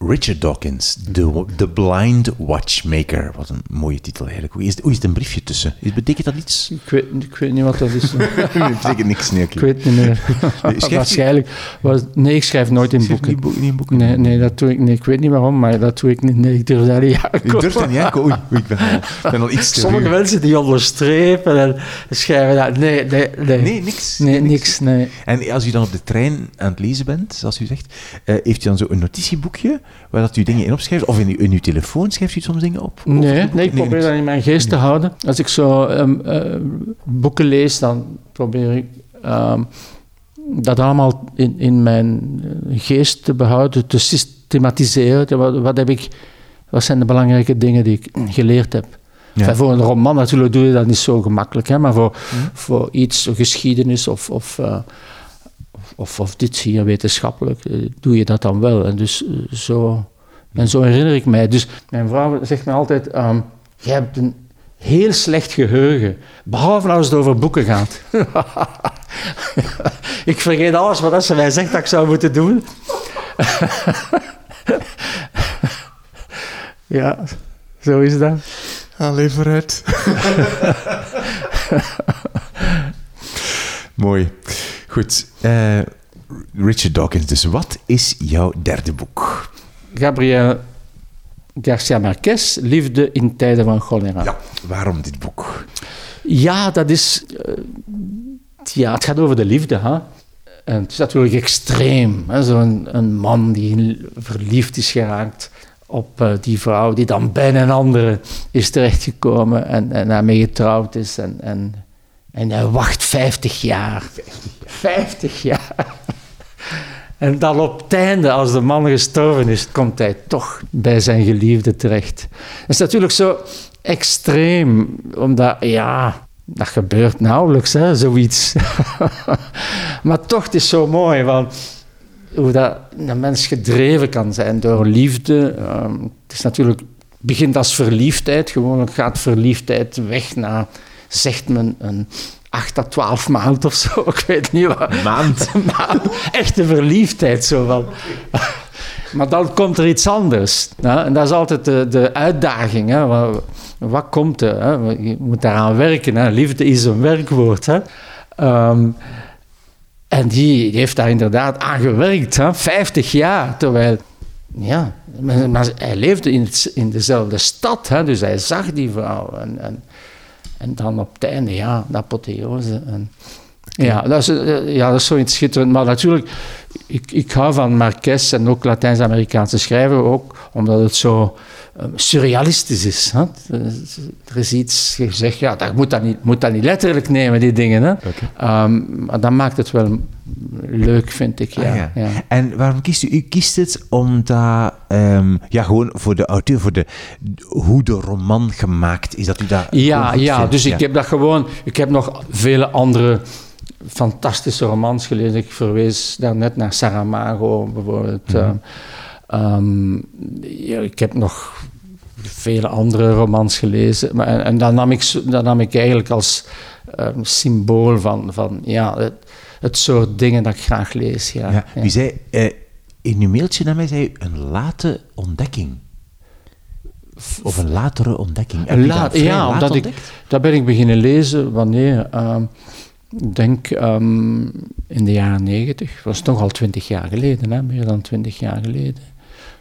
Richard Dawkins, The, the Blind Watchmaker. Wat een mooie titel eigenlijk. Hoe is, hoe is het een briefje tussen? Betekent dat iets? Ik weet, ik weet niet wat dat is. Het betekent niks, nee. Ik weet niet meer. Waarschijnlijk. Was, nee, ik schrijf nooit in boeken. Niet, niet in boeken? Nee, nee, dat doe ik niet. Ik weet niet waarom, maar dat doe ik niet. Nee, ik durf daar niet aan Ik durf daar niet aan Oei, ik ben al, ben al iets te Sommige mensen die onderstrepen en schrijven dat. Nee, nee, nee. Nee, niks? Nee, niks, nee. En als u dan op de trein aan het lezen bent, zoals u zegt, uh, heeft u dan zo een notitieboek boekje waar dat u dingen in opschrijft? Of in, uw- in uw telefoon schrijft u soms dingen op? Nee, nee, ik probeer dat in mijn geest te houden. Als ik zo ehm, eh, boeken lees, dan probeer ik ehm, dat allemaal in, in mijn eh, geest te behouden, te systematiseren. Wat, wat, heb ik, wat zijn de belangrijke dingen die ik geleerd heb? Ja. Enfin, voor een roman natuurlijk doe je dat niet zo gemakkelijk, hè, maar voor, Mhm. voor iets, geschiedenis of, of, eh, of, of dit hier wetenschappelijk, eh, doe je dat dan wel. En dus eh, zo, en zo herinner ik mij. Dus mijn vrouw zegt me altijd, ehm jij hebt een heel slecht geheugen, behalve als het over boeken gaat. ik vergeet alles wat ze mij zegt dat ik zou moeten doen. ja, zo is dat. Allee, vooruit. Mooi. Goed. eh, Richard Dawkins, dus wat is jouw derde boek? Gabriel Garcia Marquez, Liefde in tijden van cholera. Ja, waarom dit boek? Ja, dat is. eh, ja, het gaat over de liefde. Hè? En het is natuurlijk extreem. Zo'n een man die verliefd is geraakt op eh, die vrouw, die dan bij een andere is terechtgekomen en, en daarmee getrouwd is. En, en, en hij wacht 50 jaar. 50 jaar. En dan op het einde, als de man gestorven is, komt hij toch bij zijn geliefde terecht. Dat is natuurlijk zo extreem, omdat, ja, dat gebeurt nauwelijks, hè, zoiets. maar toch, het is zo mooi, want hoe dat een mens gedreven kan zijn door liefde. ehm, het is natuurlijk, begint als verliefdheid, gewoonlijk gaat verliefdheid weg na, zegt men, een 8 à 12 maand of zo, ik weet niet wat. Maand. Maar echte verliefdheid zo van. Maar dan komt er iets anders. Hè? En dat is altijd de, de uitdaging. Hè? Wat, wat komt er? Hè? Je moet daaraan werken. Hè? Liefde is een werkwoord. Hè? Ehm, en die, die heeft daar inderdaad aan gewerkt. Hè? 50 jaar. Terwijl, ja, maar, maar hij leefde in, het, in dezelfde stad. Hè? Dus hij zag die vrouw. En, en, en dan op het einde, ja, de apotheose. En, ja, dat is, eh, ja, dat is zoiets schitterend. Maar natuurlijk, ik, ik hou van Marquez en ook Latijns-Amerikaanse schrijven, ook omdat het zo eh, surrealistisch is. Hè? Er is iets gezegd, ja, dat moet dat niet, moet dat niet letterlijk nemen, die dingen. Hè? Ehm, maar dat maakt het wel leuk, vind ik. Ja, Ah, ja. ja. En waarom kiest u? U kiest het omdat, ehm, ja, gewoon voor de auteur, voor de, hoe de roman gemaakt is, dat u dat Ja, ja vindt. dus ik heb dat gewoon. Ik heb nog vele andere fantastische romans gelezen. Ik verwees daarnet naar Saramago bijvoorbeeld. Mhm. Eh, ehm, ja, ik heb nog vele andere romans gelezen. Maar, en en dat, nam ik, dat nam ik eigenlijk als ehm, symbool van, van ja, het, het soort dingen dat ik graag lees. Ja, Ja, ja. U zei, eh, in uw mailtje naar mij zei u een late ontdekking. Of een latere ontdekking. Heb Laat, ja, laat omdat ik, dat ben ik beginnen lezen wanneer? Ehm, ik denk ehm, in de jaren negentig. Was toch al twintig jaar geleden, hè? meer dan twintig jaar geleden.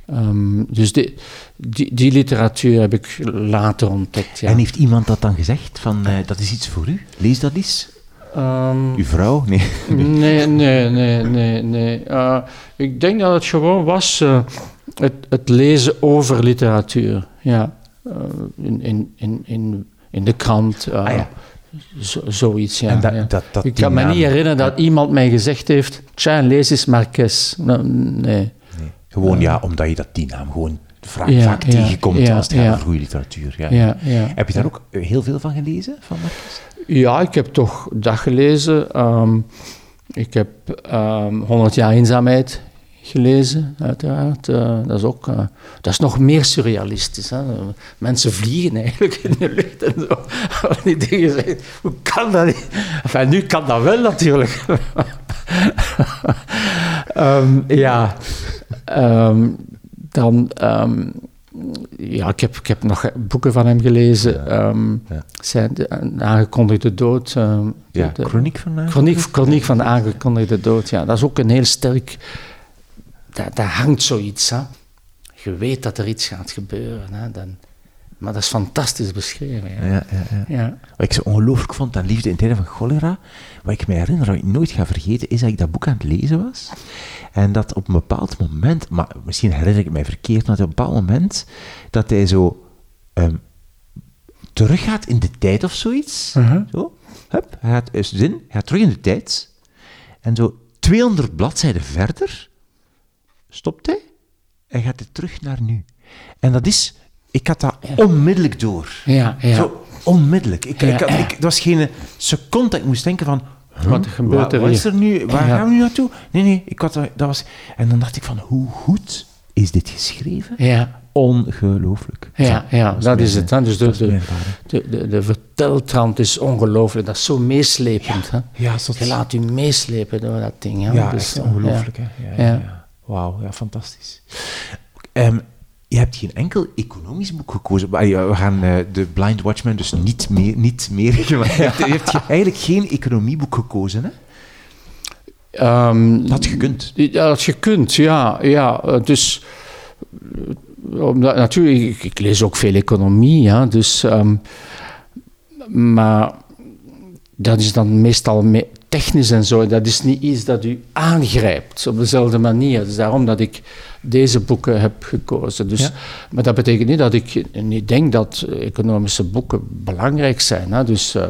Ehm, dus die, die, die literatuur heb ik later ontdekt. Ja. En heeft iemand dat dan gezegd, van eh, dat is iets voor u? Lees dat eens. Ehm, Uw vrouw? Nee. Nee, nee, nee, nee. nee. Eh, ik denk dat het gewoon was eh, het, het lezen over literatuur. Ja. Eh, in, in, in, in, in de krant. Ah, ja. zo, zoiets, ja. Dat- ja. dat- dat ik kan me naam- niet herinneren dat iemand mij gezegd heeft... Tja, lees eens Marquez. Nou, nee. Nee. Gewoon ja, omdat je dat die naam gewoon vaak, Ja, vaak tegenkomt als het gaat over goede literatuur. Ja. Heb je daar ook eh, heel veel van gelezen? Van Marcus? Ja, ik heb toch dat gelezen. Ehm, ik heb ehm 100 jaar eenzaamheid gelezen, uiteraard. Eh, dat is ook... eh, dat is nog meer surrealistisch. Hè? Mensen vliegen eigenlijk in de lucht en zo. Die dingen zeggen, hoe kan dat niet? Enfin, nu kan dat wel natuurlijk. Ehm, ja. Ehm, dan... ehm, ja, ik heb, ik heb nog boeken van hem gelezen. Ehm, ja. zijn de, een aangekondigde dood. ehm, Ja, de- Chroniek van mij? Chroniek, chroniek van de aangekondigde dood, ja. Dat is ook een heel sterk... Daar, daar hangt zoiets, hè. Je weet dat er iets gaat gebeuren, hè. Dan, Maar dat is fantastisch beschreven. Ja. Ja, ja, ja. Wat ik zo ongelooflijk vond aan Liefde in tijden van cholera, wat ik me herinner, wat ik nooit ga vergeten, is dat ik dat boek aan het lezen was. En dat op een bepaald moment, maar misschien herinner ik mij verkeerd, maar op een bepaald moment, dat hij zo ehm, teruggaat in de tijd of zoiets. Mhm. Zo, hup, hij gaat, is zin, hij gaat terug in de tijd. En zo 200 bladzijden verder, stopt hij en gaat hij terug naar nu. En dat is, ik had dat onmiddellijk door. Ja, ja. Zo, onmiddellijk. Ik, Ja. ik, ik, het was geen seconde dat ik moest denken van... huh, Wat gebeurt er wat is er nu? Waar Ja. gaan we nu naartoe? Nee, nee, ik had, dat dat was... En dan dacht ik van, hoe goed is dit geschreven? Ja, Ongelooflijk. ja, ja dat is het. Hè. Dus de, dat is de, de, de, de verteltrand is ongelooflijk. Dat is zo meeslepend. Hè. Ja, dat Je laat u meeslepen door dat ding. Hè. Ja, Dus, echt eh, ongelooflijk. Hè? Ja, ja. Ja. ja. Wauw, ja, fantastisch. Ehm, je hebt geen enkel economisch boek gekozen. We gaan eh, de Blind Watchman dus niet meer, niet meer je, hebt, je hebt ge- eigenlijk geen economieboek gekozen, hè? Ehm, Dat had je gekund. Ja, dat je kunt, ja. ja eh, dus, eh, omdat, natuurlijk, ik, ik lees ook veel economie, ja, dus, ehm, maar dat is dan meestal me- technisch en zo. Dat is niet iets dat u aangrijpt op dezelfde manier. Dus daarom dat ik deze boeken heb gekozen. Dus, Ja. Maar dat betekent niet dat ik niet denk dat economische boeken belangrijk zijn. Hè. Dus eh,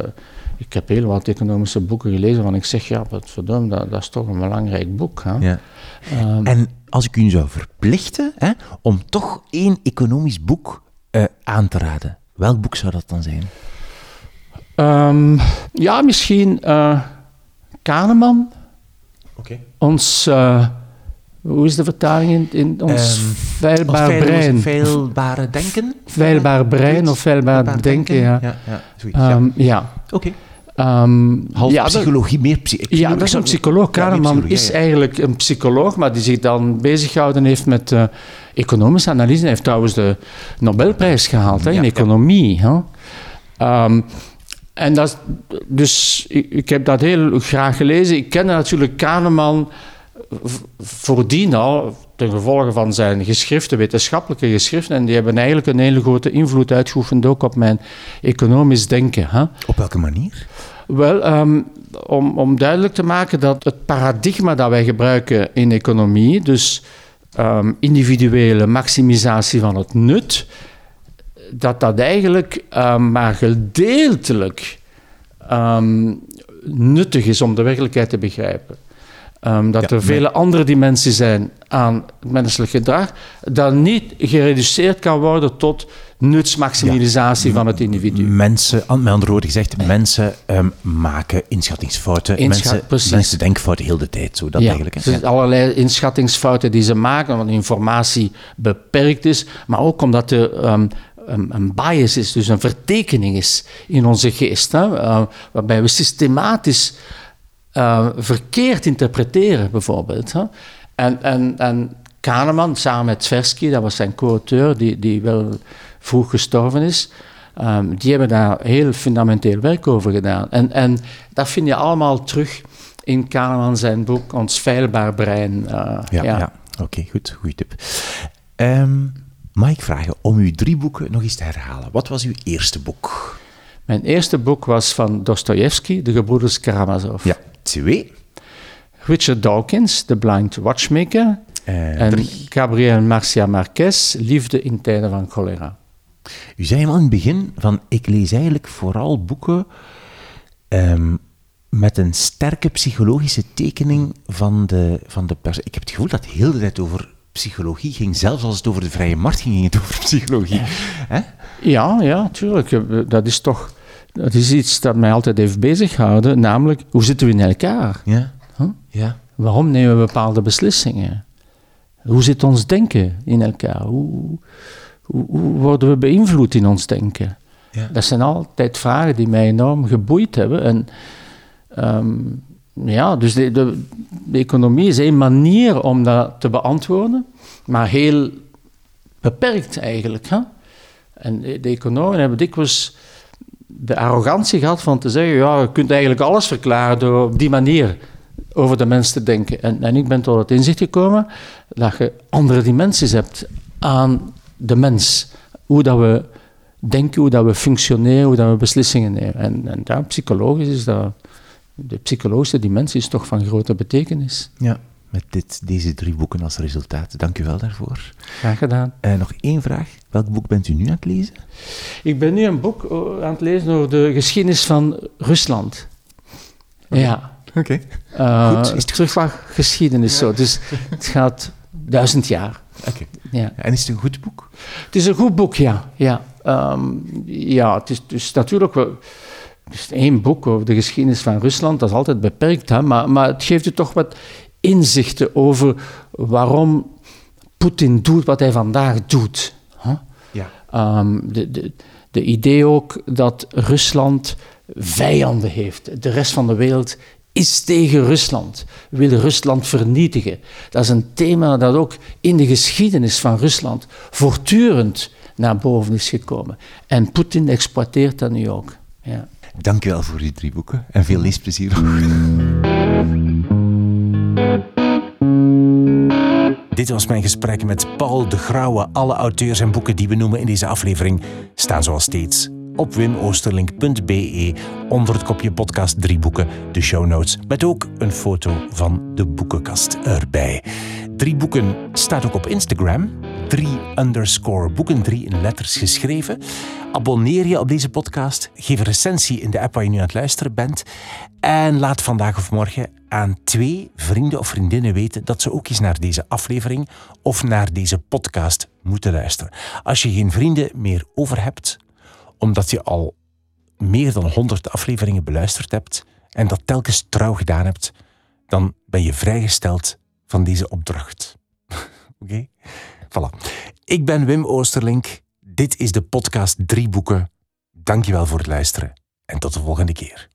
ik heb heel wat economische boeken gelezen waarvan ik zeg, ja, wat verdomme, dat, dat is toch een belangrijk boek. Hè. Ja. Ehm, En als ik u zou verplichten hè, om toch één economisch boek eh, aan te raden, welk boek zou dat dan zijn? Ehm, ja, misschien eh Kahneman. Oké. Ons, eh, hoe is de vertaling in, in ons Ehm, veilbaar brein? Veilbare denken? Veilbaar brein of veilbaar denken, ja. Ja, ja, zoiets, ja. Ehm, ja. Oké. Ehm, Half ja, dat- psychologie, meer psychologie. Ja, dat is een psycholoog. Kahneman is eigenlijk eigenlijk een psycholoog, maar die zich dan bezig gehouden heeft met eh, economische analyse. Hij heeft trouwens de Nobelprijs gehaald hè, in economie. Hè. En dat, dus ik, ik heb dat heel graag gelezen. Ik ken natuurlijk Kahneman voordien al, ten gevolge van zijn geschriften, wetenschappelijke geschriften. En die hebben eigenlijk een hele grote invloed uitgeoefend ook op mijn economisch denken. Hè. Op welke manier? Wel, ehm, om, om duidelijk te maken dat het paradigma dat wij gebruiken in economie, dus ehm, individuele maximisatie van het nut, dat dat eigenlijk ehm, maar gedeeltelijk ehm, nuttig is om de werkelijkheid te begrijpen. Ehm, dat Ja, er vele andere dimensies zijn aan menselijk gedrag, dat niet gereduceerd kan worden tot nutsmaximalisatie van het individu. Mensen, met andere woorden gezegd, mensen maken inschattingsfouten. Inschat- mensen, precies. mensen denken fouten heel de tijd. Zo, dat ja, eigenlijk. zijn allerlei inschattingsfouten die ze maken, omdat de informatie beperkt is, maar ook omdat ehm, een, een bias is, dus een vertekening is in onze geest, hè, eh, waarbij we systematisch eh, verkeerd interpreteren, bijvoorbeeld. Hè. En, en, en Kahneman, samen met Tversky, dat was zijn co-auteur, die, die wel vroeg gestorven is, ehm, die hebben daar heel fundamenteel werk over gedaan. En, en dat vind je allemaal terug in Kahneman zijn boek Ons Veilbaar Brein. eh, Ja, ja. oké, goed. Goeie tip. Ehm, mag ik vragen om uw drie boeken nog eens te herhalen? Wat was uw eerste boek? Mijn eerste boek was van Dostoevsky, De Gebroeders Karamazov. Ja, twee. Richard Dawkins, The Blind Watchmaker. Eh, en drie. Gabriel Marcia Marquez, Liefde in tijden van cholera. U zei helemaal in het begin van, ik lees eigenlijk vooral boeken ehm, met een sterke psychologische tekening van de, van de persoon. Ik heb het gevoel dat heel de tijd over psychologie ging. Zelfs als het over de vrije markt ging, ging het over psychologie. Hè? Ja, ja, tuurlijk. Eh, Dat is toch dat is iets dat mij altijd heeft bezighouden, namelijk hoe zitten we in elkaar? Ja. Huh? Ja. Waarom nemen we bepaalde beslissingen? Hoe zit ons denken in elkaar? Hoe, hoe, hoe worden we beïnvloed in ons denken? Ja. Dat zijn altijd vragen die mij enorm geboeid hebben. En ehm, ja, dus de, de, economie is één manier om dat te beantwoorden, maar heel beperkt eigenlijk. Hè? En de, de economen hebben dikwijls de arrogantie gehad van te zeggen, ja, je kunt eigenlijk alles verklaren door op die manier over de mens te denken. En, en ik ben tot het inzicht gekomen dat je andere dimensies hebt aan de mens. Hoe dat we denken, hoe dat we functioneren, hoe dat we beslissingen nemen. En, en daar, psychologisch is dat, de psychologische dimensie is toch van grote betekenis. Ja, met dit, deze drie boeken als resultaat. Dank u wel daarvoor. Graag gedaan. Uh, nog één vraag. Welk boek bent u nu aan het lezen? Ik ben nu een boek eh, aan het lezen over de geschiedenis van Rusland. Ja. Oké. Okay. Uh, Goed. Is het geschiedenis zo. Dus het gaat duizend jaar. Oké. Ja. En is het een goed boek? Het is een goed boek, ja. Ja, um, ja het is dus natuurlijk wel... Één boek over de geschiedenis van Rusland, dat is altijd beperkt, hè, maar, maar het geeft u toch wat inzichten over waarom Poetin doet wat hij vandaag doet. Huh? Ja. Um, de, de, de idee ook dat Rusland vijanden heeft. De rest van de wereld is tegen Rusland, wil Rusland vernietigen. Dat is een thema dat ook in de geschiedenis van Rusland voortdurend naar boven is gekomen. En Poetin exploiteert dat nu ook. Ja. Dank u wel voor die drie boeken en veel leesplezier. Dit was mijn gesprek met Paul de Grauwe. Alle auteurs en boeken die we noemen in deze aflevering staan zoals steeds op wimoosterlink.be onder het kopje podcast drie boeken, de show notes, met ook een foto van de boekenkast erbij. Drie boeken staat ook op Instagram. Drie underscore boeken, drie in letters geschreven. Abonneer je op deze podcast. Geef een recensie in de app waar je nu aan het luisteren bent. En laat vandaag of morgen aan twee vrienden of vriendinnen weten dat ze ook eens naar deze aflevering of naar deze podcast moeten luisteren. Als je geen vrienden meer over hebt, omdat je al meer dan 100 afleveringen beluisterd hebt en dat telkens trouw gedaan hebt, dan ben je vrijgesteld van deze opdracht. Oké? Voilà. Ik ben Wim Oosterlink. Dit is de podcast Drie Boeken. Dankjewel voor het luisteren en tot de volgende keer.